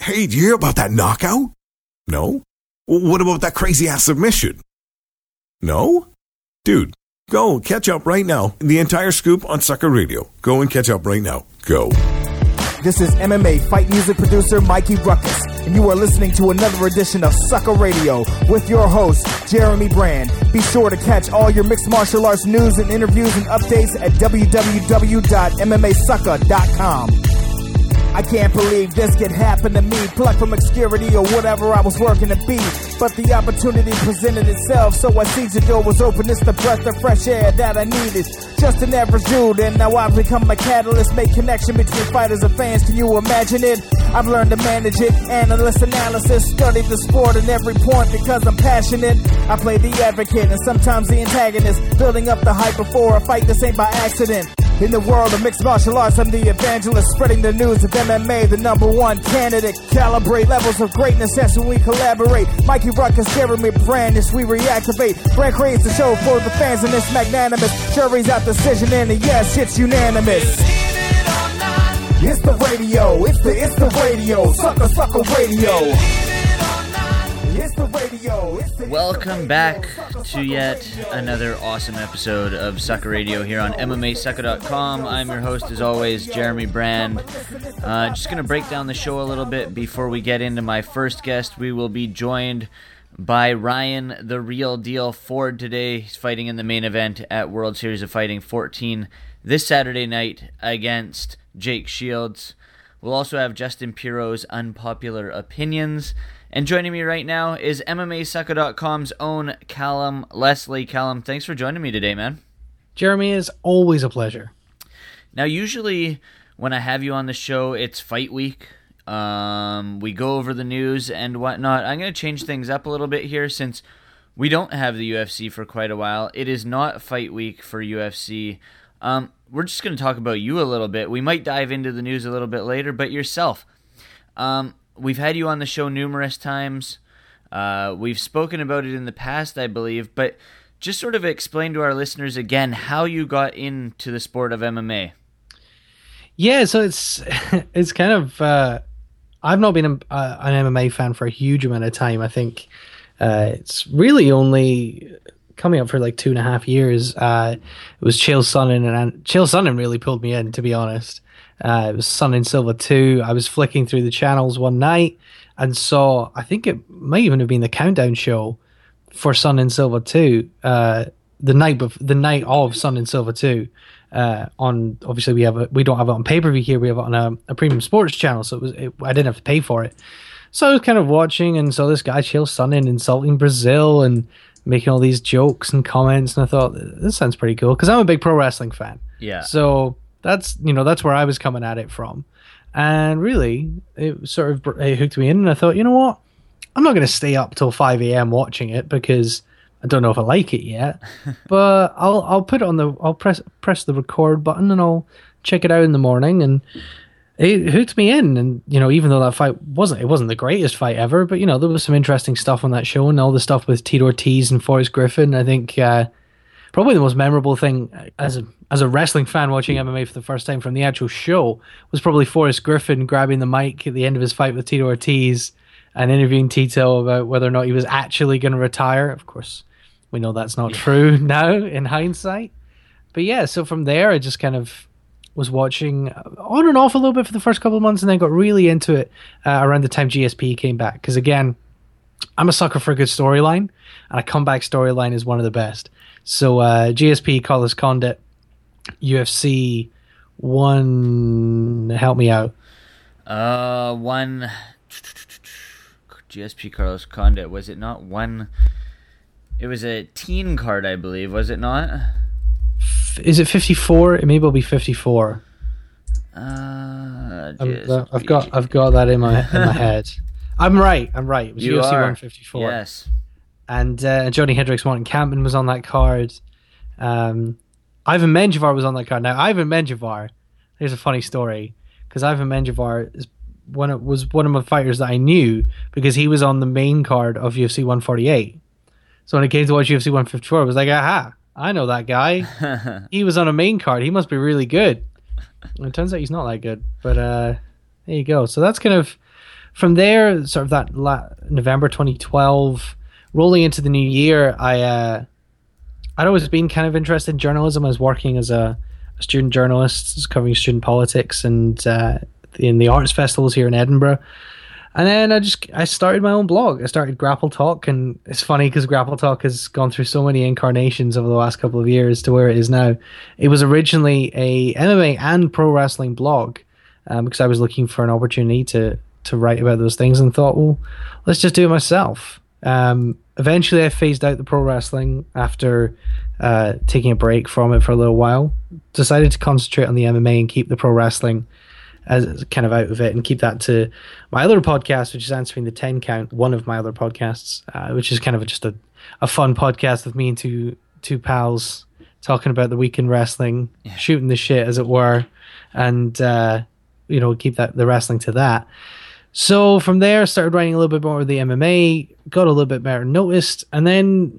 Hey, did you hear about that knockout? No? What about that crazy ass submission? No? Dude, go catch up right now. The entire scoop on Sucka Radio. Go and catch up right now. Go. This is MMA fight music producer Mikey Ruckus, and you are listening to another edition of Sucka Radio with your host, Jeremy Brand. Be sure to catch all your mixed martial arts news and interviews and updates at www.mmasucka.com. I can't believe this could happen to me. Plucked from obscurity or whatever I was working to be. But the opportunity presented itself, so I seized the door was open. It's the breath of fresh air that I needed. Just an average dude, and now I've become a catalyst. Make connection between fighters and fans. Can you imagine it? I've learned to manage it, analyst analysis, study the sport in every point because I'm passionate. I play the advocate and sometimes the antagonist, building up the hype before a fight. This ain't by accident. In the world of mixed martial arts, I'm the evangelist, spreading the news of MMA, the number one candidate. Calibrate levels of greatness as we collaborate. Mikey Ruckus, Jeremy Brand, as we reactivate. Brand creates the show for the fans, and it's magnanimous. Jury's out decision, and yes, it's unanimous. It's the radio, it's the it's the radio, sucker sucker radio. Welcome back to yet another awesome episode of Sucka Radio here on MMAsucka.com. I'm your host, as always, Jeremy Brand. Uh, just going to break down the show a little bit before we get into my first guest. We will be joined by Ryan, the real deal Ford today. He's fighting in the main event at World Series of Fighting 14 this Saturday night against Jake Shields. We'll also have Justin Piro's unpopular opinions. And joining me right now is MMAsucka.com's own Callum Leslie. Callum, thanks for joining me today, man. Jeremy is always a pleasure. Now, usually when I have you on the show, it's fight week. Um, we go over the news and whatnot. I'm going to change things up a little bit here since we don't have the UFC for quite a while. It is not fight week for UFC. Um, we're just going to talk about you a little bit. We might dive into the news a little bit later, but yourself. Um, we've had you on the show numerous times. Uh, we've spoken about it in the past, I believe, but just sort of explain to our listeners again how you got into the sport of MMA. Yeah, so it's it's kind of uh, I've not been a, uh, an MMA fan for a huge amount of time. I think uh, it's really only coming up for like two and a half years. Uh, it was Chael Sonnen and Chael Sonnen really pulled me in, to be honest. Uh, it was Sonnen Silva 2. I was flicking through the channels one night and saw, I think it might even have been the countdown show for Sonnen Silva 2, uh, the night bef- the night of Sonnen Silva 2. Uh, on obviously we have a, we don't have it on pay per view here. We have it on a, a premium sports channel, so it was it, I didn't have to pay for it. So I was kind of watching and saw this guy Chael Sonnen insulting Brazil and making all these jokes and comments, and I thought this sounds pretty cool because I'm a big pro wrestling fan. Yeah. So that's you know that's where I was coming at it from, and really it sort of it hooked me in, and I thought you know what, I'm not going to stay up till five a.m. watching it because I don't know if I like it yet, but I'll I'll put it on the I'll press press the record button and I'll check it out in the morning and it hooked me in. And you know even though that fight wasn't it wasn't the greatest fight ever but you know there was some interesting stuff on that show and all the stuff with Tito Ortiz and Forrest Griffin. I think uh, probably the most memorable thing as a as a wrestling fan watching MMA for the first time from the actual show was probably Forrest Griffin grabbing the mic at the end of his fight with Tito Ortiz and interviewing Tito about whether or not he was actually going to retire. Of course we know that's not yeah. true now in hindsight. But yeah so from there I just kind of was watching on and off a little bit for the first couple of months and then got really into it uh, around the time GSP came back. Because again, I'm a sucker for a good storyline, and a comeback storyline is one of the best. So uh, GSP, Carlos Condit, UFC one, help me out. Uh, one GSP Carlos Condit was it not one? It was a teen card, I believe. Was it not? Is it 54? It may well be 54. Uh, I've got I've got that in my in my head. I'm right. I'm right. It was you UFC are. 154. Yes. And uh, Johnny Hendricks, Martin Kampmann was on that card. Um, Ivan Menjivar was on that card. Now Ivan Menjivar, here's a funny story because Ivan Menjivar is one of, was one of my fighters that I knew because he was on the main card of UFC 148. So when it came to watch UFC 154, I was like, aha, I know that guy. he was on a main card. He must be really good. And it turns out he's not that good. But uh, there you go. So that's kind of from there, sort of that la- November 2012, rolling into the new year, I uh, I'd always been kind of interested in journalism. I was working as a, a student journalist, covering student politics and uh, in the arts festivals here in Edinburgh. And then I just I started my own blog. I started Grapple Talk, and it's funny because Grapple Talk has gone through so many incarnations over the last couple of years to where it is now. It was originally a MMA and pro wrestling blog um, because I was looking for an opportunity to to write about those things and thought, well, let's just do it myself. Um, eventually, I phased out the pro wrestling after uh, taking a break from it for a little while. Decided to concentrate on the MMA and keep the pro wrestling as kind of out of it and keep that to my other podcast, which is answering the 10 count, one of my other podcasts, uh, which is kind of just a, a fun podcast with me and two, two pals talking about the weekend wrestling, yeah. shooting the shit as it were. And, uh, you know, keep that, the wrestling to that. So from there, started writing a little bit more of the MMA, got a little bit better noticed, and then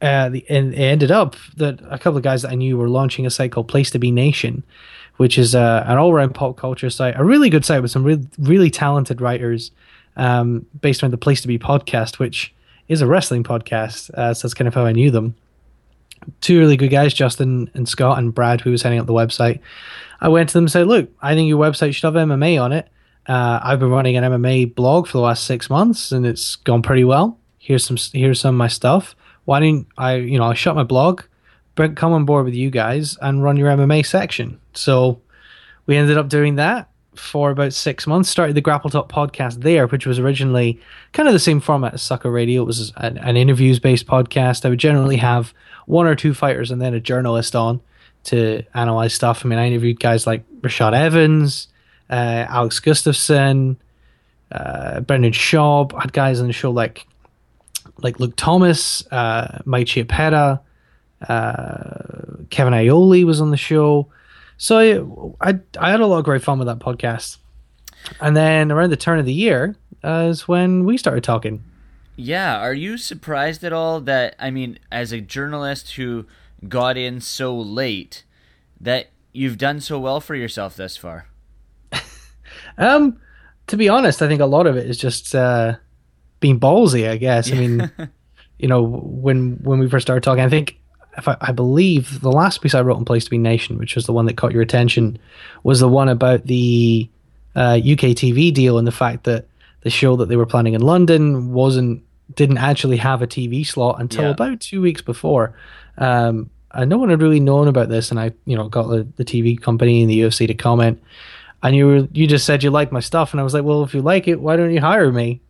uh, the, and it ended up that a couple of guys that I knew were launching a site called Place to Be Nation, which is uh, an all-around pop culture site, a really good site with some really, really talented writers, um, based on the Place to Be podcast, which is a wrestling podcast. Uh, so that's kind of how I knew them. Two really good guys, Justin and Scott, and Brad, who was heading up the website. I went to them and said, "Look, I think your website should have MMA on it. Uh, I've been running an MMA blog for the last six months, and it's gone pretty well. Here's some here's some of my stuff. Why didn't I? You know, I shut my blog, come on board with you guys and run your MMA section. So we ended up doing that for about six months. Started the Grapple Talk podcast there, which was originally kind of the same format as Sucka Radio. It was an, an interviews based podcast. I would generally have one or two fighters and then a journalist on to analyze stuff. I mean, I interviewed guys like Rashad Evans, uh, Alex Gustafsson, uh, Brendan Schaub. I had guys on the show like like Luke Thomas, uh, Mike Chiappetta, uh, Kevin Iole was on the show. So I, I had a lot of great fun with that podcast. And then around the turn of the year uh, is when we started talking. Yeah, are you surprised at all that I mean, as a journalist who got in so late, that you've done so well for yourself thus far? um, to be honest, I think a lot of it is just uh, being ballsy. I guess. I mean, you know, when when we first started talking, I think I, I, believe the last piece I wrote on Place to Be Nation, which was the one that caught your attention, was the one about the uh, UK TV deal and the fact that the show that they were planning in London wasn't didn't actually have a TV slot until yeah. about two weeks before. Um, and no one had really known about this, and I, you know, got the, the TV company and the UFC to comment. And you were you just said you liked my stuff, and I was like, well, if you like it, why don't you hire me?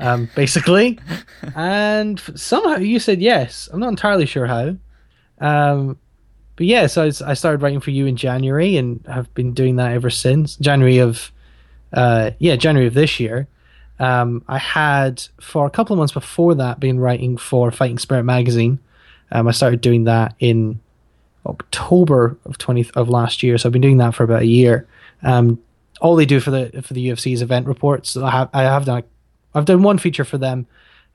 Um, basically, and somehow you said yes. I'm not entirely sure how. Um, but yeah, so I, started writing for you in January and have been doing that ever since January of, uh, yeah, January of this year. Um, I had for a couple of months before that been writing for Fighting Spirit magazine. Um, I started doing that in October of twenty of last year, so I've been doing that for about a year. Um, all they do for the for the UFC is event reports. So I have I have done I've done one feature for them.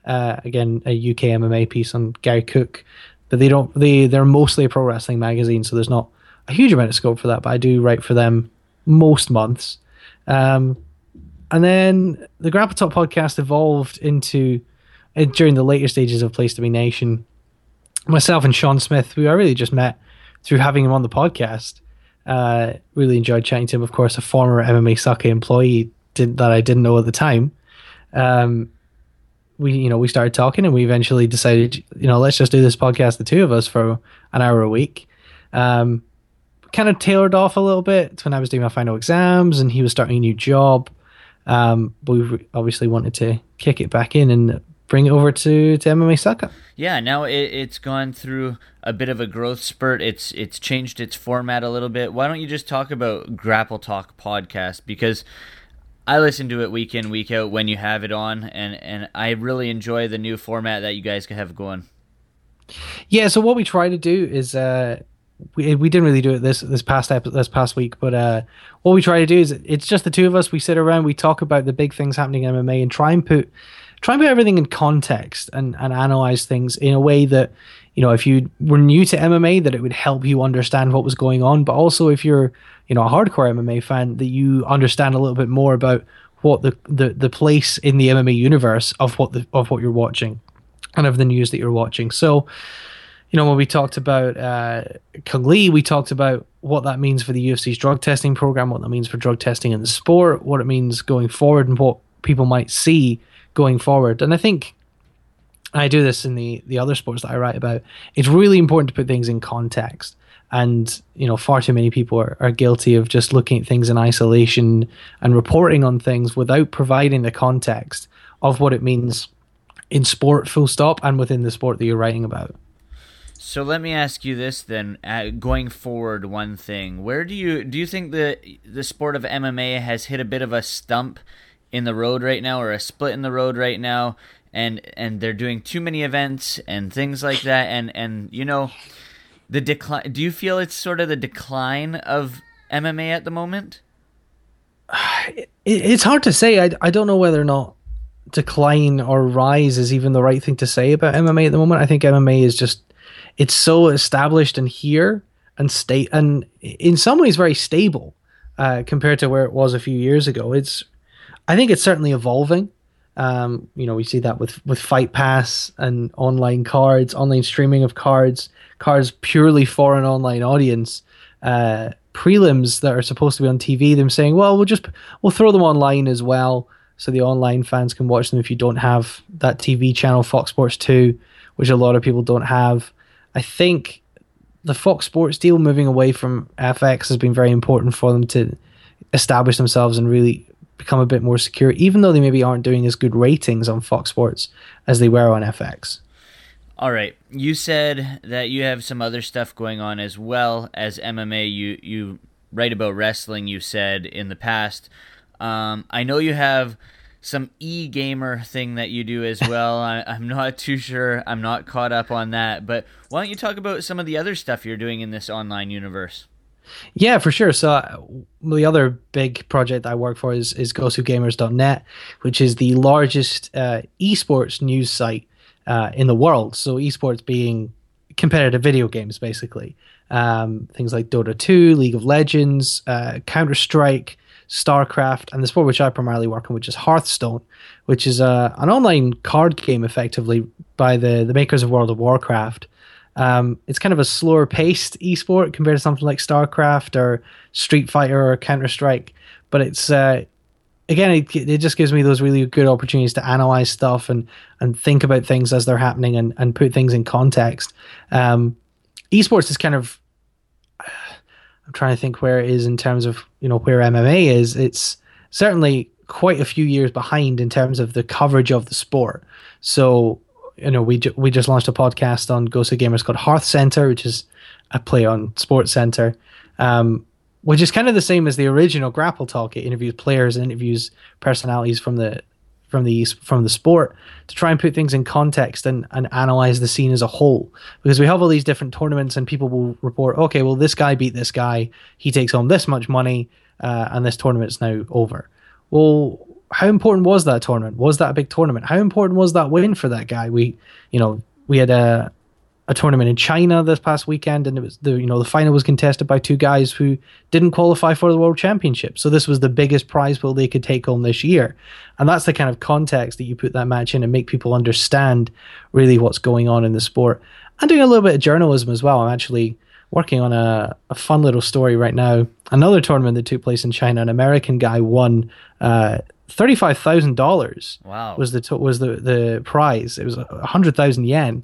Uh, again, a UK MMA piece on Gary Cook, but they don't they they're mostly a pro wrestling magazine, so there's not a huge amount of scope for that. But I do write for them most months. Um, and then the Grapple Talk podcast evolved into uh, during the later stages of Place to Be Nation. Myself and Sean Smith, who I really just met through having him on the podcast. Uh, really enjoyed chatting to him. Of course, a former MMASucka employee did, that I didn't know at the time. Um, we you know we started talking and we eventually decided you know let's just do this podcast the two of us for an hour a week um, kind of tailored off a little bit when i was doing my final exams and he was starting a new job um, but we obviously wanted to kick it back in and bring it over to, to MMASucka. Yeah, now it, it's gone through a bit of a growth spurt. It's it's changed its format a little bit. Why don't you just talk about Grapple Talk podcast because I listen to it week in week out when you have it on, and and I really enjoy the new format that you guys have going. Yeah, so what we try to do is uh, we we didn't really do it this this past episode, this past week, but uh, what we try to do is it's just the two of us. We sit around, we talk about the big things happening in MMA, and try and put try and put everything in context and and analyze things in a way that you know if you were new to MMA, that it would help you understand what was going on, but also if you're you know a hardcore MMA fan that you understand a little bit more about what the, the the place in the MMA universe of what the of what you're watching and of the news that you're watching. So, you know, when we talked about uh, Cung Le, we talked about what that means for the UFC's drug testing program, what that means for drug testing in the sport, what it means going forward, and what people might see going forward. And I think I do this in the the other sports that I write about. It's really important to put things in context. And you know, far too many people are, are guilty of just looking at things in isolation and reporting on things without providing the context of what it means in sport, full stop, and within the sport that you're writing about. So let me ask you this then: uh, going forward, one thing, where do you do you think the the sport of MMA has hit a bit of a stump in the road right now, or a split in the road right now, and and they're doing too many events and things like that, and and you know the decline. Do you feel it's sort of the decline of MMA at the moment? It, it's hard to say. I I don't know whether or not decline or rise is even the right thing to say about MMA at the moment. I think MMA is just it's so established and here and state and in some ways very stable uh, compared to where it was a few years ago. It's I think it's certainly evolving. Um, you know, we see that with with Fight Pass and online cards, online streaming of cards, cards purely for an online audience. Uh, prelims that are supposed to be on TV, them saying, "Well, we'll just we'll throw them online as well." so the online fans can watch them if you don't have that TV channel, Fox Sports 2, which a lot of people don't have. I think the Fox Sports deal moving away from FX has been very important for them to establish themselves and really become a bit more secure, even though they maybe aren't doing as good ratings on Fox Sports as they were on FX. All right, you said that you have some other stuff going on as well as MMA. You you write about wrestling. You said in the past. Um, I know you have some e gamer thing that you do as well. I, am not too sure. I'm not caught up on that. But why don't you talk about some of the other stuff you're doing in this online universe? Yeah, for sure. So uh, the other big project I work for is is GosuGamers.net, which is the largest uh, esports news site uh, in the world. So esports being competitive video games, basically. Um, things like Dota 2, League of Legends, uh, Counter Strike, StarCraft, and the sport which I primarily work on, which is Hearthstone, which is uh, an online card game effectively by the, the makers of World of Warcraft. Um, it's kind of a slower paced esport compared to something like StarCraft or Street Fighter or Counter Strike, but it's uh, again it, it just gives me those really good opportunities to analyze stuff and and think about things as they're happening and, and put things in context. Um, esports is kind of I'm trying to think where it is in terms of you know where MMA is. It's certainly quite a few years behind in terms of the coverage of the sport. So you know we ju- we just launched a podcast on GosuGamers called Hearth Center, which is a play on Sports Center. Um, which is kind of the same as the original Grapple Talk. It interviews players and interviews personalities from the from the from the sport to try and put things in context and, and analyze the scene as a whole because we have all these different tournaments and people will report okay well this guy beat this guy he takes home this much money uh, and this tournament's now over well how important was that tournament was that a big tournament how important was that win for that guy we you know we had a a tournament in China this past weekend, and it was the you know the final was contested by two guys who didn't qualify for the World Championship. So this was the biggest prize pool they could take home this year, and that's the kind of context that you put that match in and make people understand really what's going on in the sport. I'm doing a little bit of journalism as well. I'm actually working on a, a fun little story right now. Another tournament that took place in China, an American guy won. Uh, Thirty-five thousand dollars. Wow. Was the was the the prize? It was a hundred thousand yen,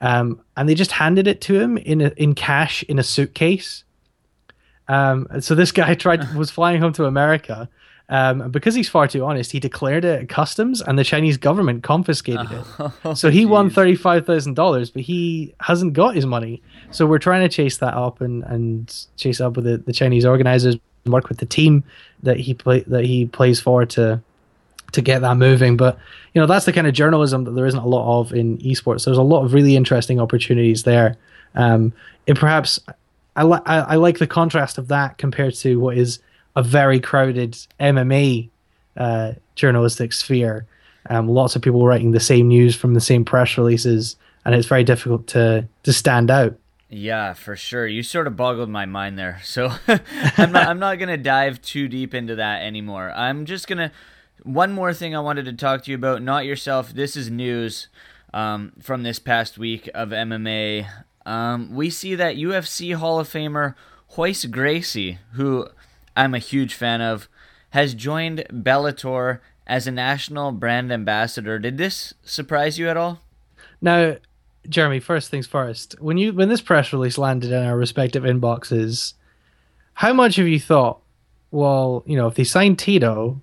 um, and they just handed it to him in a, in cash in a suitcase. Um, so this guy tried was flying home to America. Um, and because he's far too honest, he declared it at customs, and the Chinese government confiscated it. Oh, so he won thirty five thousand dollars, but he hasn't got his money. So we're trying to chase that up and, and chase up with the, the Chinese organizers and work with the team that he play that he plays for to to get that moving. But you know, that's the kind of journalism that there isn't a lot of in esports. There's a lot of really interesting opportunities there. Um, and perhaps I, li- I, I like the contrast of that compared to what is a very crowded MMA uh, journalistic sphere. Um, lots of people writing the same news from the same press releases, and it's very difficult to to stand out. Yeah, for sure. You sort of boggled my mind there. So I'm not I'm not gonna dive too deep into that anymore. I'm just gonna one more thing I wanted to talk to you about. Not yourself. This is news um, from this past week of MMA. Um, we see that UFC Hall of Famer Royce Gracie, who I'm a huge fan of, has joined Bellator as a national brand ambassador. Did this surprise you at all? Now, Jeremy, first things first. When you when this press release landed in our respective inboxes, how much have you thought? Well, you know, if they sign Tito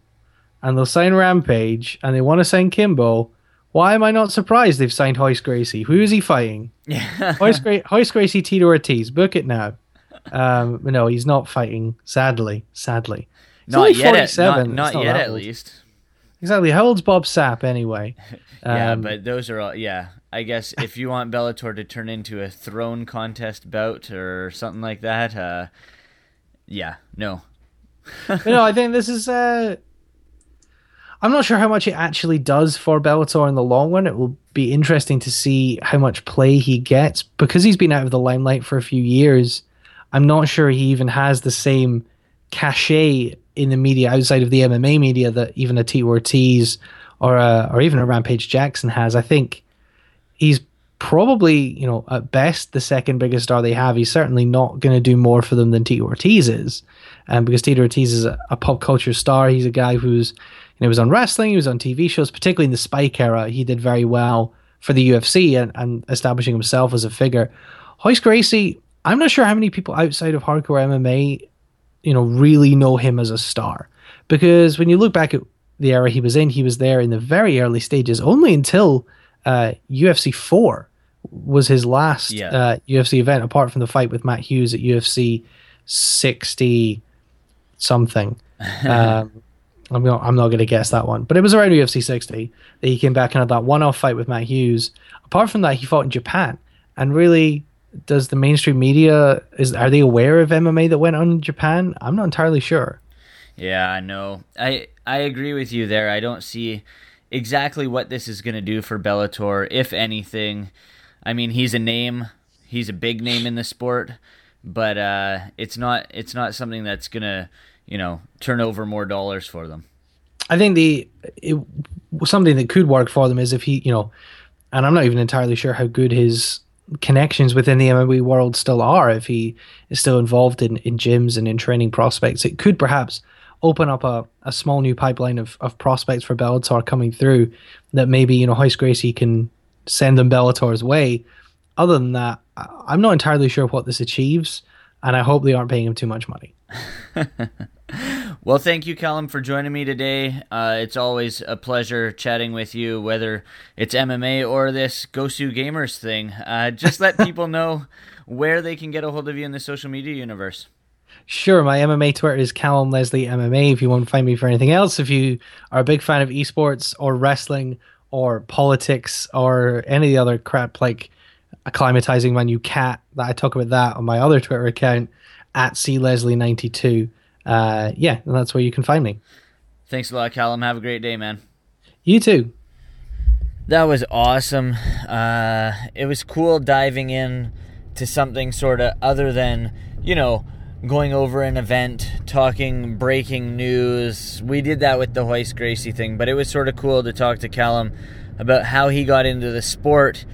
and they'll sign Rampage and they want to sign Kimbo, why am I not surprised they've signed Royce Gracie? Who is he fighting? Yeah. Royce, Gra- Royce Gracie, Tito Ortiz. Book it now. Um, no, he's not fighting. Sadly, sadly. He's not yet. At, 47. not, It's not yet, at least. Exactly. How old's Bob Sapp anyway? yeah, Um, but those are all. Yeah, I guess if you want Bellator to turn into a throne contest bout or something like that, uh, yeah, no. No, I think this is. Uh, I'm not sure how much it actually does for Bellator in the long run. It will be interesting to see how much play he gets because he's been out of the limelight for a few years. I'm not sure he even has the same cachet in the media outside of the MMA media that even a T Ortiz or a, or even a Rampage Jackson has. I think he's probably, you know, at best the second biggest star they have. He's certainly not going to do more for them than Tito Ortiz is, um, because Tito Ortiz is a, a pop culture star. He's a guy who's, you know, was on wrestling, he was on TV shows, particularly in the Spike era. He did very well for the UFC and, and establishing himself as a figure. Royce Gracie, I'm not sure how many people outside of hardcore MMA, you know, really know him as a star, because when you look back at the era he was in, he was there in the very early stages, only until uh, UFC four was his last Yeah. uh, UFC event, apart from the fight with Matt Hughes at UFC sixty something. um, I'm not, I'm not going to guess that one, but it was around UFC 60 that he came back and had that one-off fight with Matt Hughes. Apart from that, he fought in Japan, and really, does the mainstream media is are they aware of MMA that went on in Japan? I'm not entirely sure. Yeah, I know. I I agree with you there. I don't see exactly what this is going to do for Bellator, if anything. I mean, he's a name. He's a big name in the sport, but uh, it's not it's not something that's going to, you know, turn over more dollars for them. I think the it, something that could work for them is if he, you know, and I'm not even entirely sure how good his connections within the MMA world still are. If he is still involved in, in gyms and in training prospects, it could perhaps open up a, a small new pipeline of, of prospects for Bellator coming through that maybe, you know, Royce Gracie can send them Bellator's way. Other than that, I'm not entirely sure what this achieves, and I hope they aren't paying him too much money. Well, thank you, Callum, for joining me today. Uh, it's always a pleasure chatting with you, whether it's MMA or this Gosu Gamers thing. Uh, just let people know where they can get a hold of you in the social media universe. Sure, my MMA Twitter is Callum Leslie MMA. If you want to find me for anything else, if you are a big fan of esports or wrestling or politics or any of the other crap like acclimatizing my new cat, that I talk about that on my other Twitter account at C Leslie ninety two. Uh, yeah, and that's where you can find me. Thanks a lot, Callum. Have a great day, man. You too. That was awesome. Uh, it was cool diving in to something sort of other than, you know, going over an event, talking breaking news. We did that with the Royce Gracie thing, but it was sort of cool to talk to Callum about how he got into the sport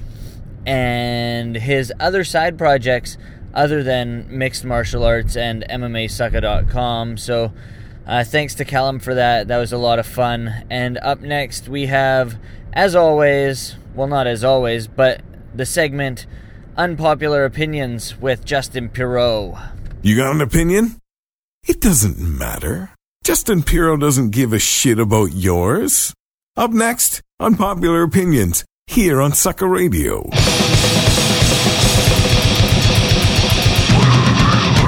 and his other side projects other than mixed martial arts and MMAsucka.com. So, uh, thanks to Callum for that. That was a lot of fun. And up next, we have, as always, well, not as always, but the segment Unpopular Opinions with Justin Pirot. You got an opinion? It doesn't matter. Justin Piro doesn't give a shit about yours. Up next, Unpopular Opinions, here on Sucka Radio.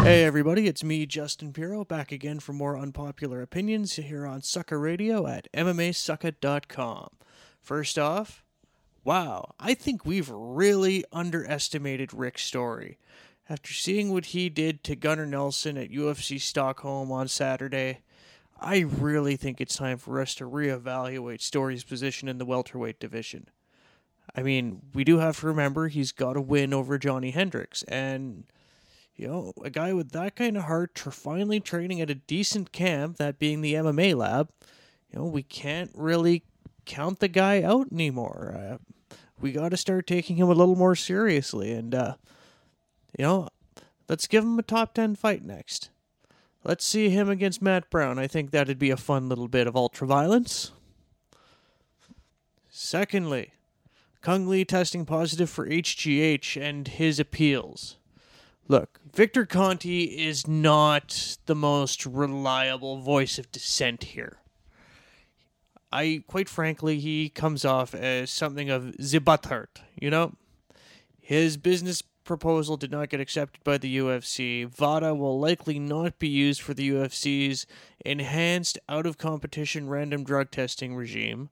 Hey everybody, it's me, Justin Piro, back again for more unpopular opinions here on Sucka Radio at MMAsucka.com. First off, wow, I think we've really underestimated Rick's Story. After seeing what he did to Gunnar Nelson at UFC Stockholm on Saturday, I really think it's time for us to reevaluate Story's position in the welterweight division. I mean, we do have to remember he's got a win over Johnny Hendricks, and you know, a guy with that kind of heart, tr- finally training at a decent camp, that being the MMA lab, you know, we can't really count the guy out anymore. Uh, we got to start taking him a little more seriously, and uh, you know, let's give him a top ten fight next. Let's see him against Matt Brown. I think that'd be a fun little bit of ultra violence. Secondly, Cung Le testing positive for HGH and his appeals. Look, Victor Conte is not the most reliable voice of dissent here. I, quite frankly, he comes off as something of the you know? His business proposal did not get accepted by the UFC. VADA will likely not be used for the UFC's enhanced out of competition random drug testing regime.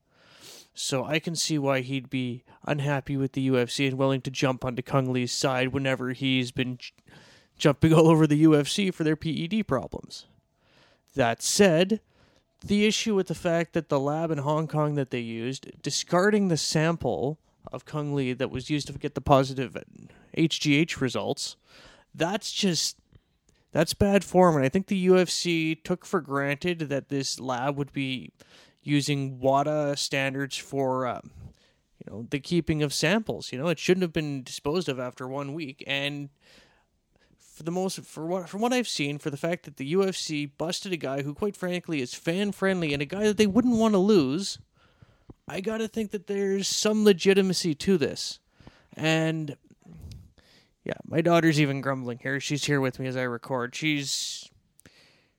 So I can see why he'd be unhappy with the UFC and willing to jump onto Cung Le's side whenever he's been j- jumping all over the UFC for their PED problems. That said, the issue with the fact that the lab in Hong Kong that they used, discarding the sample of Cung Le that was used to get the positive HGH results, that's just that's bad form. And I think the UFC took for granted that this lab would be using WADA standards for um, you know the keeping of samples. You know, it shouldn't have been disposed of after one week. And for the most for what from what I've seen, for the fact that the UFC busted a guy who, quite frankly, is fan friendly and a guy that they wouldn't want to lose, I gotta think that there's some legitimacy to this. And yeah, my daughter's even grumbling here. She's here with me as I record. She's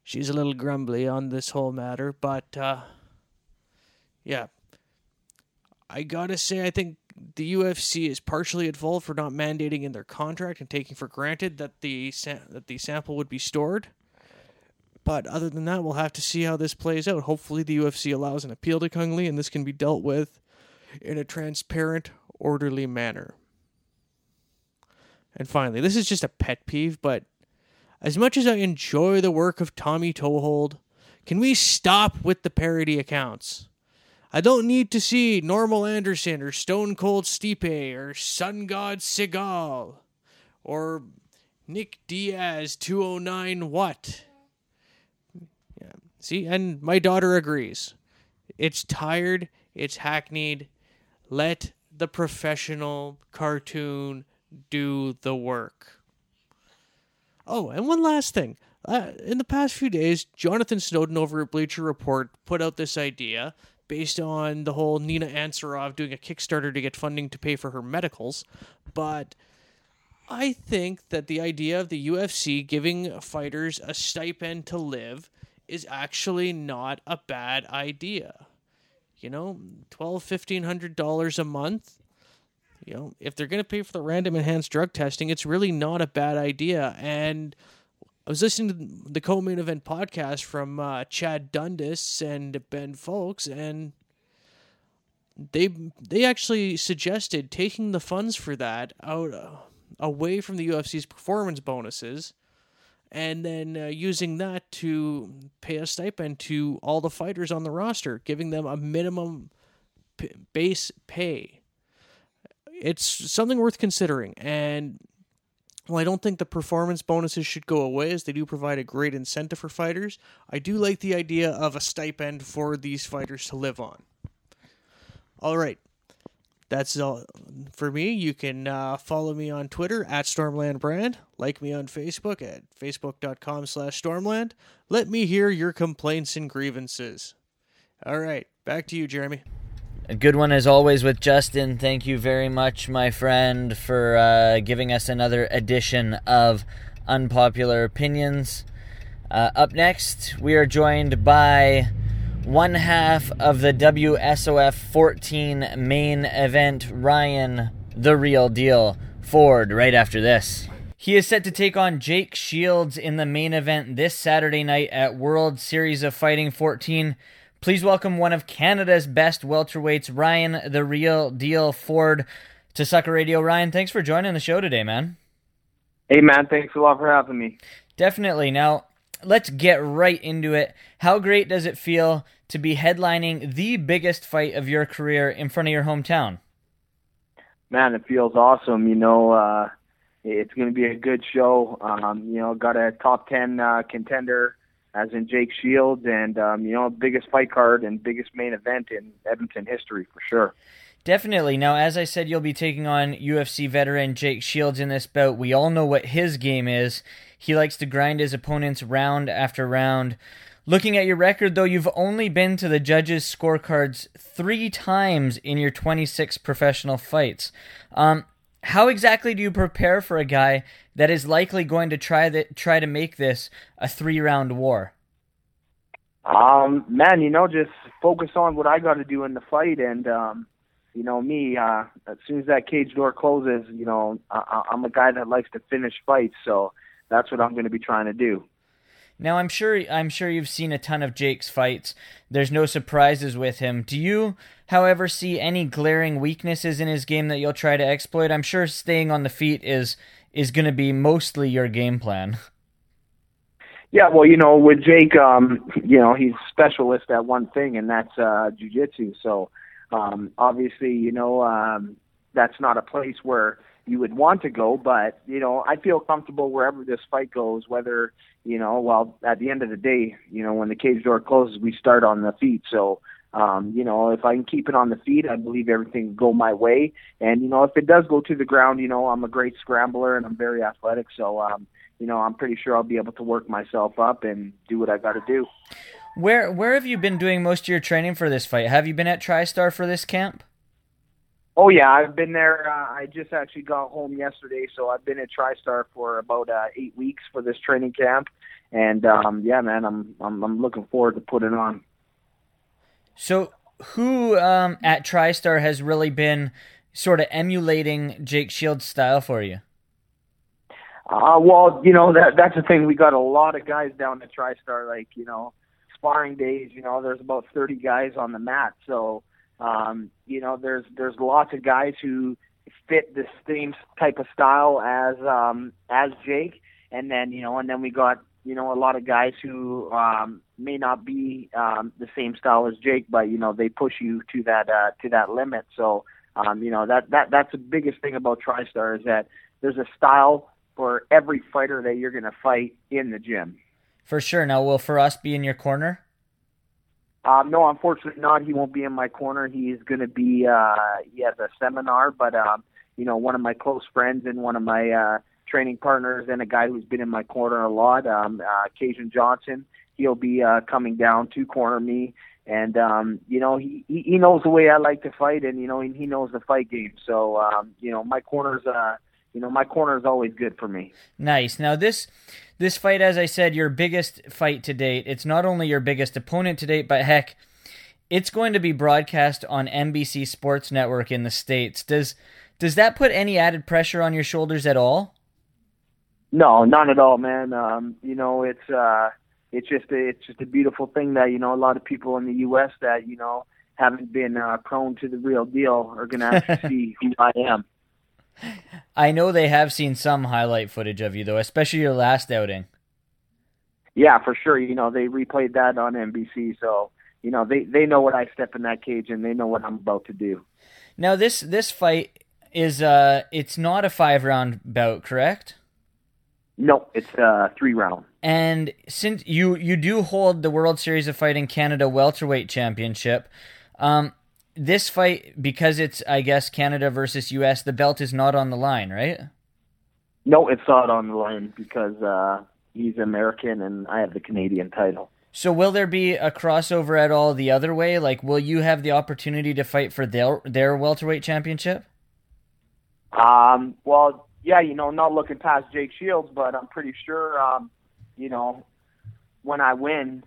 she's a little grumbly on this whole matter, but uh, yeah, I gotta say, I think the UFC is partially at fault for not mandating in their contract and taking for granted that the that the sample would be stored. But other than that, we'll have to see how this plays out. Hopefully, the UFC allows an appeal to Cung Le, and this can be dealt with in a transparent, orderly manner. And finally, this is just a pet peeve, but as much as I enjoy the work of Tommy Toehold, can we stop with the parody accounts? I don't need to see Normal Anderson or Stone Cold Stipe or Sun God Seagal or Nick Diaz 209 what? See, and my daughter agrees. It's tired, it's hackneyed. Let the professional cartoon do the work. Oh, and one last thing. Uh, in the past few days, Jonathan Snowden over at Bleacher Report put out this idea based on the whole Nina Ansaroff doing a Kickstarter to get funding to pay for her medicals. But I think that the idea of the UFC giving fighters a stipend to live is actually not a bad idea. You know, twelve, fifteen hundred dollars a month. You know, if they're gonna pay for the random enhanced drug testing, it's really not a bad idea. And I was listening to the co-main event podcast from uh, Chad Dundas and Ben Fowlkes, and they they actually suggested taking the funds for that out uh, away from the UFC's performance bonuses, and then uh, using that to pay a stipend to all the fighters on the roster, giving them a minimum p- base pay. It's something worth considering, and well, I don't think the performance bonuses should go away as they do provide a great incentive for fighters. I do like the idea of a stipend for these fighters to live on. All right. That's all for me. You can uh, follow me on Twitter at Stormland Brand. Like me on Facebook at facebook.com slash Stormland. Let me hear your complaints and grievances. All right. Back to you, Jeremy. A good one as always with Justin. Thank you very much, my friend, for uh, giving us another edition of Unpopular Opinions. Uh, up next, we are joined by one half of the WSOF 14 main event, Ryan, the real deal, Ford, right after this. He is set to take on Jake Shields in the main event this Saturday night at World Series of Fighting 14. Please welcome one of Canada's best welterweights, Ryan, the real deal Ford, to Sucka Radio. Ryan, thanks for joining the show today, man. Hey, man, thanks a lot for having me. Definitely. Now, let's get right into it. How great does it feel to be headlining the biggest fight of your career in front of your hometown? Man, it feels awesome. You know, uh, it's going to be a good show. Um, you know, got a top 10 uh, contender as in Jake Shields, and um, you know, biggest fight card and biggest main event in Edmonton history for sure. Definitely. Now, as I said, you'll be taking on UFC veteran Jake Shields in this bout. We all know what his game is. He likes to grind his opponents round after round. Looking at your record, though, you've only been to the judges' scorecards three times in your 26 professional fights. Um, how exactly do you prepare for a guy that is likely going to try that try to make this a three round war? Um, man, you know, just focus on what I got to do in the fight, and um, you know me. Uh, as soon as that cage door closes, you know, I, I'm a guy that likes to finish fights, so that's what I'm going to be trying to do. Now I'm sure I'm sure you've seen a ton of Jake's fights. There's no surprises with him. Do you, however, see any glaring weaknesses in his game that you'll try to exploit? I'm sure staying on the feet is is going to be mostly your game plan. Yeah, well, you know, with Jake, um, you know, he's specialist at one thing, and that's uh, jujitsu. So, um, obviously, you know, um, that's not a place where you would want to go, but you know, I feel comfortable wherever this fight goes. Whether you know, well, at the end of the day, you know, when the cage door closes, we start on the feet. So, um, you know, if I can keep it on the feet, I believe everything will go my way. And you know, if it does go to the ground, you know, I'm a great scrambler and I'm very athletic. So, um, you know, I'm pretty sure I'll be able to work myself up and do what I got to do. Where where have you been doing most of your training for this fight? Have you been at TriStar for this camp? Oh yeah, I've been there. Uh, I just actually got home yesterday, so I've been at TriStar for about uh, eight weeks for this training camp, and um, yeah, man, I'm I'm I'm looking forward to putting on. So, who um, at TriStar has really been sort of emulating Jake Shields' style for you? Uh, well, you know that that's the thing. We got a lot of guys down at TriStar. Like you know, sparring days. You know, there's about 30 guys on the mat, so um, you know, there's there's lots of guys who fit the same type of style as um, as Jake, and then you know, and then we got you know a lot of guys who um, may not be um, the same style as Jake, but you know they push you to that uh, to that limit. So um, you know that that that's the biggest thing about TriStar is that there's a style for every fighter that you're going to fight in the gym. For sure. Now, will Firas be in your corner? Um, no, unfortunately not. He won't be in my corner. He's going to be. Uh, he has a seminar, but um, you know, one of my close friends and one of my uh, training partners and a guy who's been in my corner a lot, um, uh, Cajun Johnson. He'll be uh, coming down to corner me, and um, you know, he he knows the way I like to fight, and you know, he, he knows the fight game. So um, you know, my corner's. Uh, you know, my corner is always good for me. Nice. Now this this fight, as I said, your biggest fight to date. It's not only your biggest opponent to date, but heck, it's going to be broadcast on NBC Sports Network in the states. Does does that put any added pressure on your shoulders at all? No, not at all, man. Um, you know, it's uh, it's just a, it's just a beautiful thing that you know a lot of people in the U.S. that you know haven't been uh, prone to the real deal are going to actually see who I am. I know they have seen some highlight footage of you though, especially your last outing. Yeah, for sure. You know, they replayed that on NBC, so you know they they know what I step in that cage and they know what I'm about to do. Now this this fight is uh it's not a five round bout, correct? No, it's uh three round. And since you you do hold the World Series of Fighting Canada welterweight championship, um, this fight because it's I guess Canada versus US, the belt is not on the line, right? No, it's not on the line because uh, he's American and I have the Canadian title. So will there be a crossover at all the other way? Like, will you have the opportunity to fight for their their welterweight championship? Um, well, yeah, you know, not looking past Jake Shields, but I'm pretty sure, um, you know, when I win,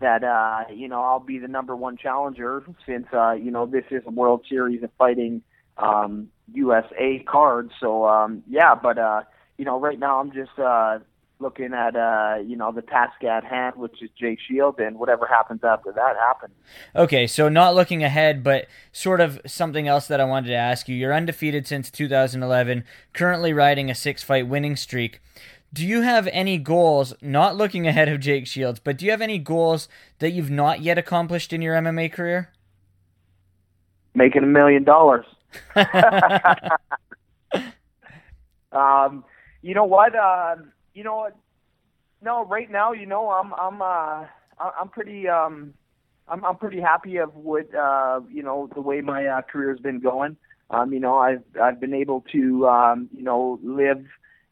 that uh, you know I'll be the number one challenger since uh, you know this is a World Series of Fighting um, USA card. So um, yeah, but uh, you know right now I'm just uh, looking at uh, you know the task at hand, which is Jake Shield, and whatever happens after that happens. Okay, so not looking ahead, but sort of something else that I wanted to ask you. You're undefeated since 2011, currently riding a six-fight winning streak do you have any goals, not looking ahead of Jake Shields, but do you have any goals that you've not yet accomplished in your MMA career? Making a million dollars. um, you know what? Uh, you know what? no, right now, you know, I'm I'm uh I'm pretty um I'm I'm pretty happy of what uh you know the way my uh, career's been going. Um, you know, I've I've been able to um you know live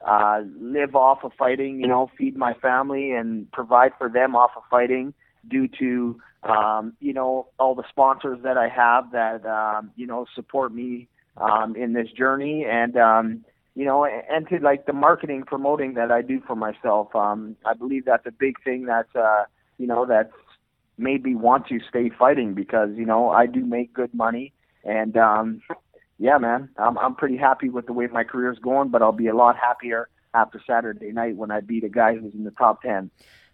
uh live off of fighting. You know, feed my family and provide for them off of fighting due to um you know all the sponsors that I have that um you know support me um in this journey and um you know, and to like the marketing promoting that I do for myself. Um, I believe that's a big thing that's, uh, you know, that's made me want to stay fighting because, you know, I do make good money and, um, yeah, man, I'm, I'm pretty happy with the way my career is going, but I'll be a lot happier after Saturday night when I beat a guy who's in the top 10.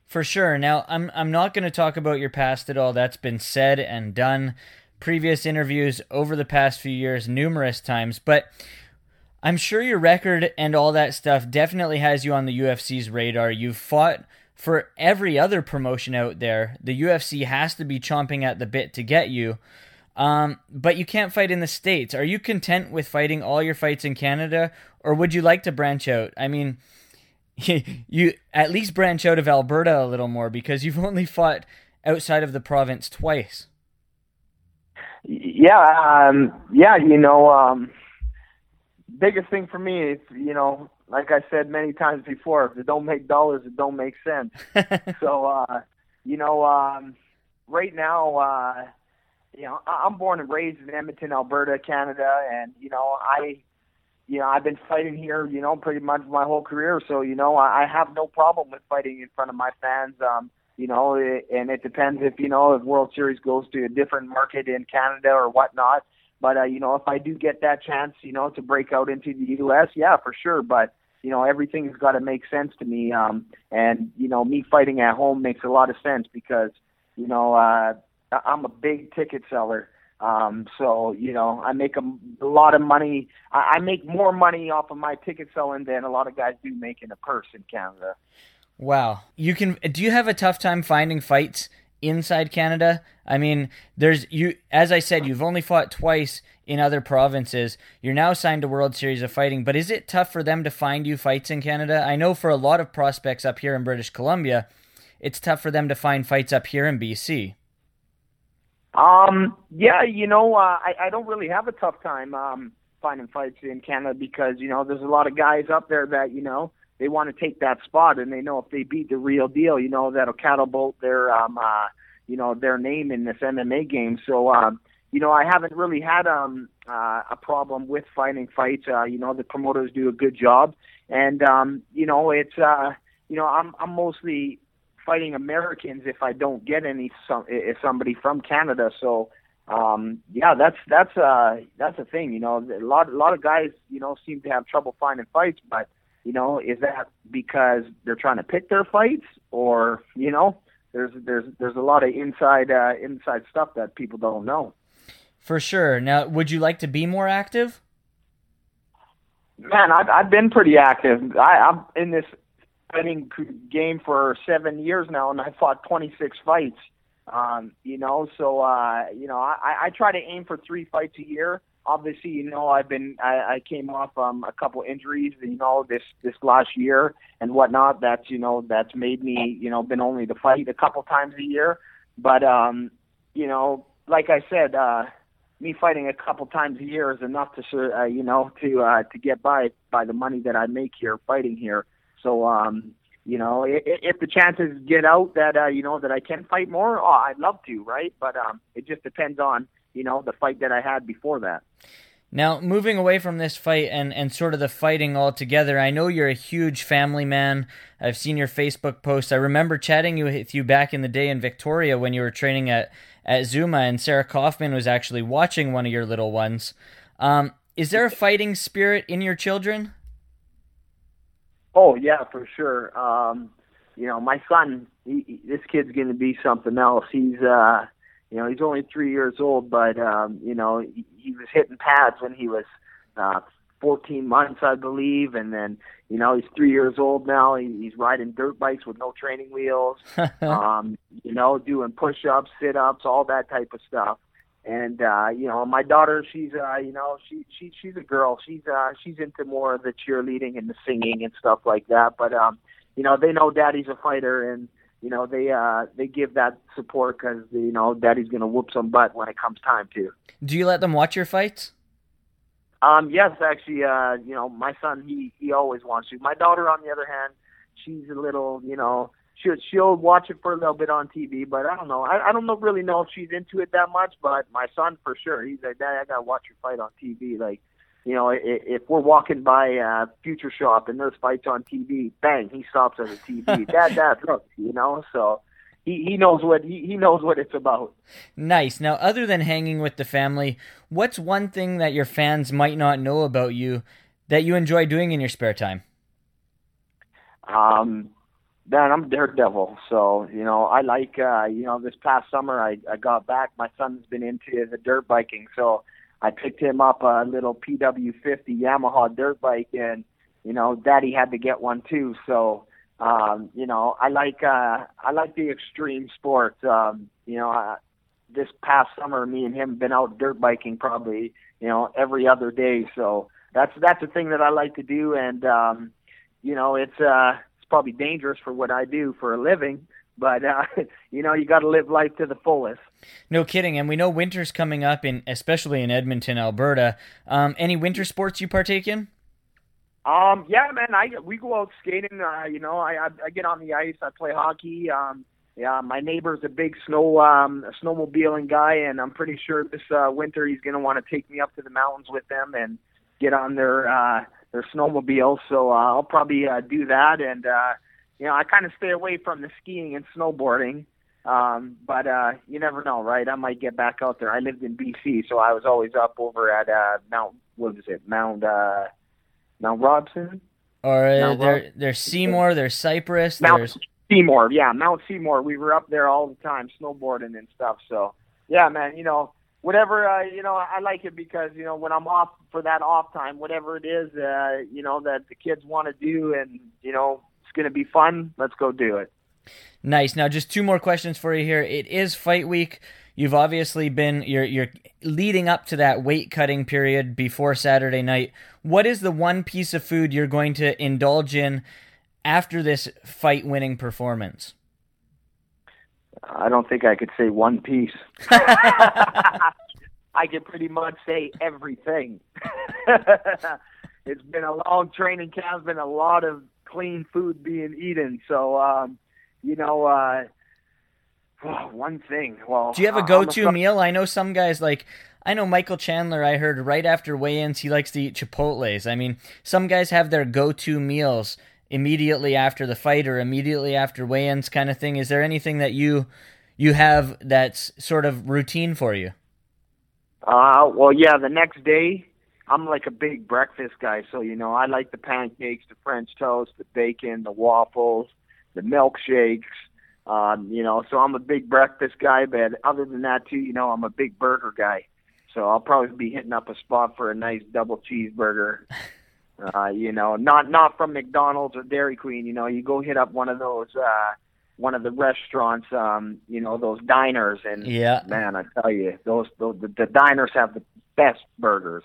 For sure. Now, I'm I'm not going to talk about your past at all. That's been said and done. Previous interviews over the past few years, numerous times. But I'm sure your record and all that stuff definitely has you on the UFC's radar. You've fought for every other promotion out there. The UFC has to be chomping at the bit to get you. Um, but you can't fight in the States. Are you content with fighting all your fights in Canada, or would you like to branch out? I mean, you at least branch out of Alberta a little more because you've only fought outside of the province twice. Yeah, um, yeah, you know, um, biggest thing for me is you know like i said many times before if it don't make dollars it don't make sense so uh you know um right now uh you know i'm born and raised in edmonton alberta canada and you know i you know i've been fighting here you know pretty much my whole career so you know i, I have no problem with fighting in front of my fans um you know it, and it depends if you know if world series goes to a different market in canada or whatnot but uh, you know, if I do get that chance, you know, to break out into the U.S., yeah, for sure. But you know, everything's got to make sense to me. Um, and you know, me fighting at home makes a lot of sense because you know uh, I'm a big ticket seller. Um, so you know, I make a, a lot of money. I, I make more money off of my ticket selling than a lot of guys do make in a purse in Canada. Wow, you can. Do you have a tough time finding fights inside Canada. I mean, there's you as I said, you've only fought twice in other provinces. You're now signed to World Series of Fighting, but is it tough for them to find you fights in Canada? I know for a lot of prospects up here in British Columbia, it's tough for them to find fights up here in BC. Um, yeah, you know, uh, I I don't really have a tough time um finding fights in Canada because, you know, there's a lot of guys up there that, you know, they want to take that spot, and they know if they beat the real deal, you know that'll catapult their um uh you know their name in this MMA game. So um you know I haven't really had um uh, a problem with fighting fights. Uh, you know the promoters do a good job, and um you know it's uh you know I'm I'm mostly fighting Americans if I don't get any some if somebody from Canada. So um yeah that's that's uh that's a thing you know a lot a lot of guys you know seem to have trouble finding fights but you know, is that because they're trying to pick their fights, or you know, there's there's there's a lot of inside uh, inside stuff that people don't know. For sure. Now, would you like to be more active? Man, I've I've been pretty active. I, I'm in this fighting game for seven years now, and I fought 26 fights. Um, you know, so uh, you know, I, I try to aim for three fights a year obviously, you know, I've been I, I came off um, a couple injuries, you know, this this last year and whatnot. That's you know that's made me you know been only to fight a couple times a year, but um, you know, like I said, uh, me fighting a couple times a year is enough to uh, you know to uh, to get by by the money that I make here fighting here. So um, you know, if, if the chances get out that uh, you know that I can fight more, oh, I'd love to, right? But um, it just depends on you know, the fight that I had before that. Now, moving away from this fight and, and sort of the fighting altogether, I know you're a huge family man. I've seen your Facebook posts. I remember chatting with you back in the day in Victoria when you were training at, at Zuma, and Sarah Kaufman was actually watching one of your little ones. Um, is there a fighting spirit in your children? Oh, yeah, for sure. Um, you know, my son, he, this kid's going to be something else. He's, uh, you know, he's only three years old, but um, you know, he, he was hitting pads when he was uh, 14 months, I believe, and then you know he's three years old now. He, he's riding dirt bikes with no training wheels. um, you know, doing push-ups, sit-ups, all that type of stuff. And uh, you know, my daughter, she's uh, you know, she she she's a girl. She's uh, she's into more of the cheerleading and the singing and stuff like that. But um, you know they know Daddy's a fighter, and you know they uh, they give that support because you know Daddy's gonna whoop some butt when it comes time to. Do you let them watch your fights? Um, yes, actually, uh, you know, my son, he, he always wants to. My daughter, on the other hand, she's a little, you know, she'll, she'll watch it for a little bit on TV, but I don't know. I, I don't know, really know if she's into it that much, but my son, for sure, he's like, Dad, I gotta watch your fight on TV. Like, you know, if, if we're walking by uh, Future Shop and there's fights on TV, bang, he stops at the TV. Dad, Dad, look, you know, so he, he knows what he, he knows what it's about. Nice. Now, other than hanging with the family, what's one thing that your fans might not know about you that you enjoy doing in your spare time? Um, man, I'm a daredevil. So you know, I like uh, you know this past summer I I got back. My son's been into the dirt biking, so I picked him up a little PW50 Yamaha dirt bike, and you know, Daddy had to get one too. So um, you know, I like uh, I like the extreme sports. Um, you know, uh, this past summer, me and him been out dirt biking probably you know every other day. So that's that's the thing that I like to do, and um, you know, it's uh, probably dangerous for what I do for a living. But uh, you know, you got to live life to the fullest. No kidding, and we know winter's coming up, in especially in Edmonton, Alberta. Um, any winter sports you partake in? Um, yeah, man, I we go out skating. Uh, you know, I, I I get on the ice. I play hockey. Um, yeah, my neighbor's a big snow um snowmobiling guy, and I'm pretty sure this uh, winter he's gonna want to take me up to the mountains with them and get on their uh their snowmobiles. So uh, I'll probably uh, do that, and uh, you know, I kind of stay away from the skiing and snowboarding. Um, but uh, you never know, right? I might get back out there. I lived in BC, so I was always up over at uh, Mount. What was it? Mount. Uh, Mount Robson. Or uh, there, there's Seymour, there's Cypress, Mount there's Seymour. Yeah, Mount Seymour. We were up there all the time, snowboarding and stuff. So yeah, man. You know, whatever. Uh, you know, I like it because you know when I'm off for that off time, whatever it is, uh, you know that the kids want to do, and you know it's gonna be fun. Let's go do it. Nice. Now, just two more questions for you here. It is fight week. You've obviously been you're you're leading up to that weight cutting period before Saturday night. What is the one piece of food you're going to indulge in after this fight winning performance? I don't think I could say one piece. I can pretty much say everything. it's been a long training camp. It's been a lot of clean food being eaten. So, um, you know, uh, one thing. Well, do you have a go-to meal? I know some guys like. I know Michael Chandler. I heard right after weigh-ins, he likes to eat Chipotle's. I mean, some guys have their go-to meals immediately after the fight or immediately after weigh-ins, kind of thing. Is there anything that you you have that's sort of routine for you? Uh, well, yeah. The next day, I'm like a big breakfast guy, so you know I like the pancakes, the French toast, the bacon, the waffles, the milkshakes. Um, you know, so I'm a big breakfast guy, but other than that too, you know, I'm a big burger guy. So I'll probably be hitting up a spot for a nice double cheeseburger. Uh, you know, not not from McDonald's or Dairy Queen. You know, you go hit up one of those uh, one of the restaurants. Um, you know, those diners, and yeah, man, I tell you, those, those the, the diners have the best burgers.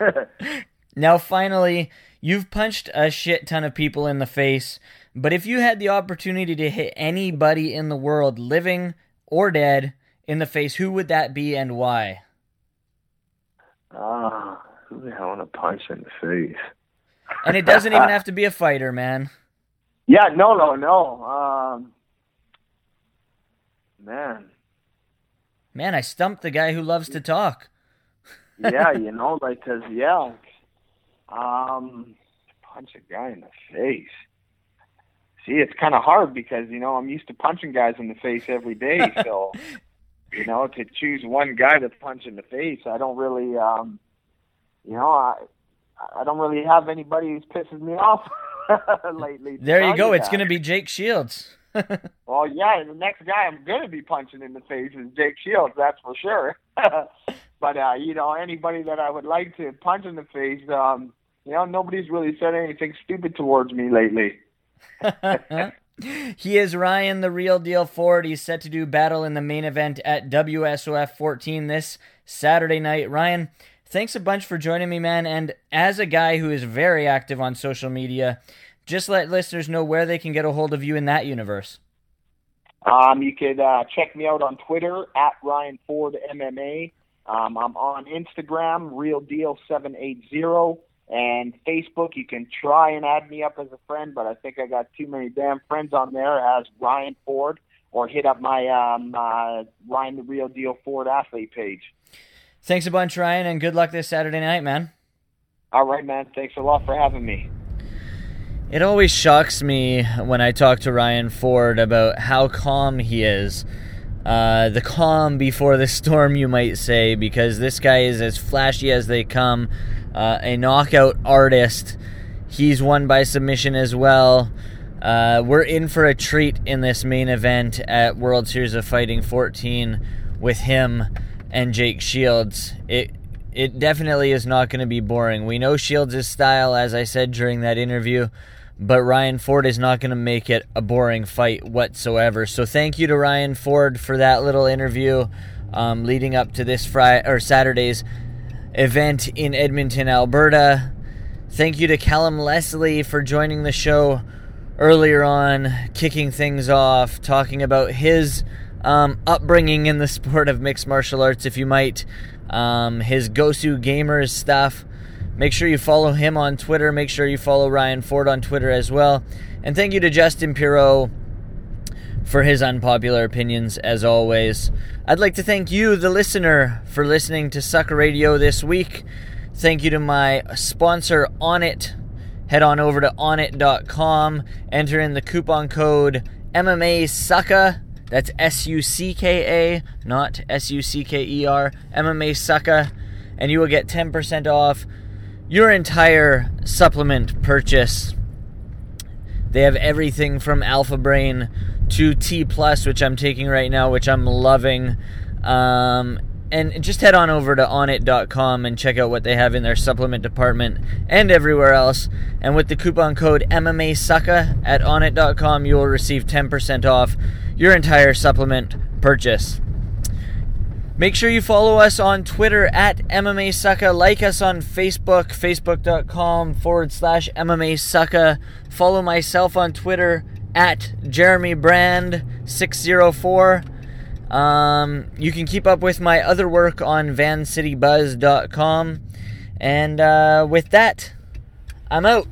now, finally, you've punched a shit ton of people in the face. But if you had the opportunity to hit anybody in the world, living or dead, in the face, who would that be and why? Ah, uh, who the hell want to punch in the face? And it doesn't even have to be a fighter, man. Yeah, no, no, no. Um, man. Man, I stumped the guy who loves to talk. yeah, you know, like, cause yeah, um, punch a guy in the face. See, it's kind of hard because you know I'm used to punching guys in the face every day, so you know to choose one guy to punch in the face, I don't really, um, you know, I I don't really have anybody who's pisses me off lately. There you go. You it's going to be Jake Shields. well, yeah, the next guy I'm going to be punching in the face is Jake Shields. That's for sure. but uh, you know, anybody that I would like to punch in the face, um, you know, nobody's really said anything stupid towards me lately. he is Ryan, the real deal Ford. He's set to do battle in the main event at WSOF 14 this Saturday night. Ryan, thanks a bunch for joining me, man. And as a guy who is very active on social media, just let listeners know where they can get a hold of you in that universe. Um, you could uh, check me out on Twitter at Ryan Ford MMA. Um, I'm on Instagram, Real Deal seven eight zero, and Facebook. You can try and add me up as a friend, but I think I got too many damn friends on there as Ryan Ford, or hit up my um, uh, Ryan the Real Deal Ford athlete page. Thanks a bunch, Ryan, and good luck this Saturday night, man. All right, man. Thanks a lot for having me. It always shocks me when I talk to Ryan Ford about how calm he is. Uh, the calm before the storm, you might say, because this guy is as flashy as they come, uh, a knockout artist. He's won by submission as well. Uh, we're in for a treat in this main event at World Series of Fighting 14 with him and Jake Shields. It it definitely is not going to be boring. We know Shields' style, as I said during that interview but Ryan Ford is not going to make it a boring fight whatsoever. So thank you to Ryan Ford for that little interview um, leading up to this Friday or Saturday's event in Edmonton, Alberta. Thank you to Callum Leslie for joining the show earlier on, kicking things off, talking about his um, upbringing in the sport of mixed martial arts, if you might, um, his GosuGamers stuff. Make sure you follow him on Twitter. Make sure you follow Ryan Ford on Twitter as well. And thank you to Justin Pirro for his unpopular opinions, as always. I'd like to thank you, the listener, for listening to Sucka Radio this week. Thank you to my sponsor, Onnit. Head on over to onnit.com, enter in the coupon code MMA Sucka. That's S U C K A, not S U C K E R. MMA Sucka. And you will get 10% off your entire supplement purchase. They have everything from Alpha Brain to T Plus, which I'm taking right now, which I'm loving. Um, and just head on over to onnit.com and check out what they have in their supplement department and everywhere else. And with the coupon code MMA Sucka at onnit.com, you will receive 10% off your entire supplement purchase. Make sure you follow us on Twitter at MMA Sucka. Like us on Facebook, facebook.com forward slash MMA Sucka. Follow myself on Twitter at Jeremy Brand 604. Um, you can keep up with my other work on vancitybuzz.com. And uh, with that, I'm out.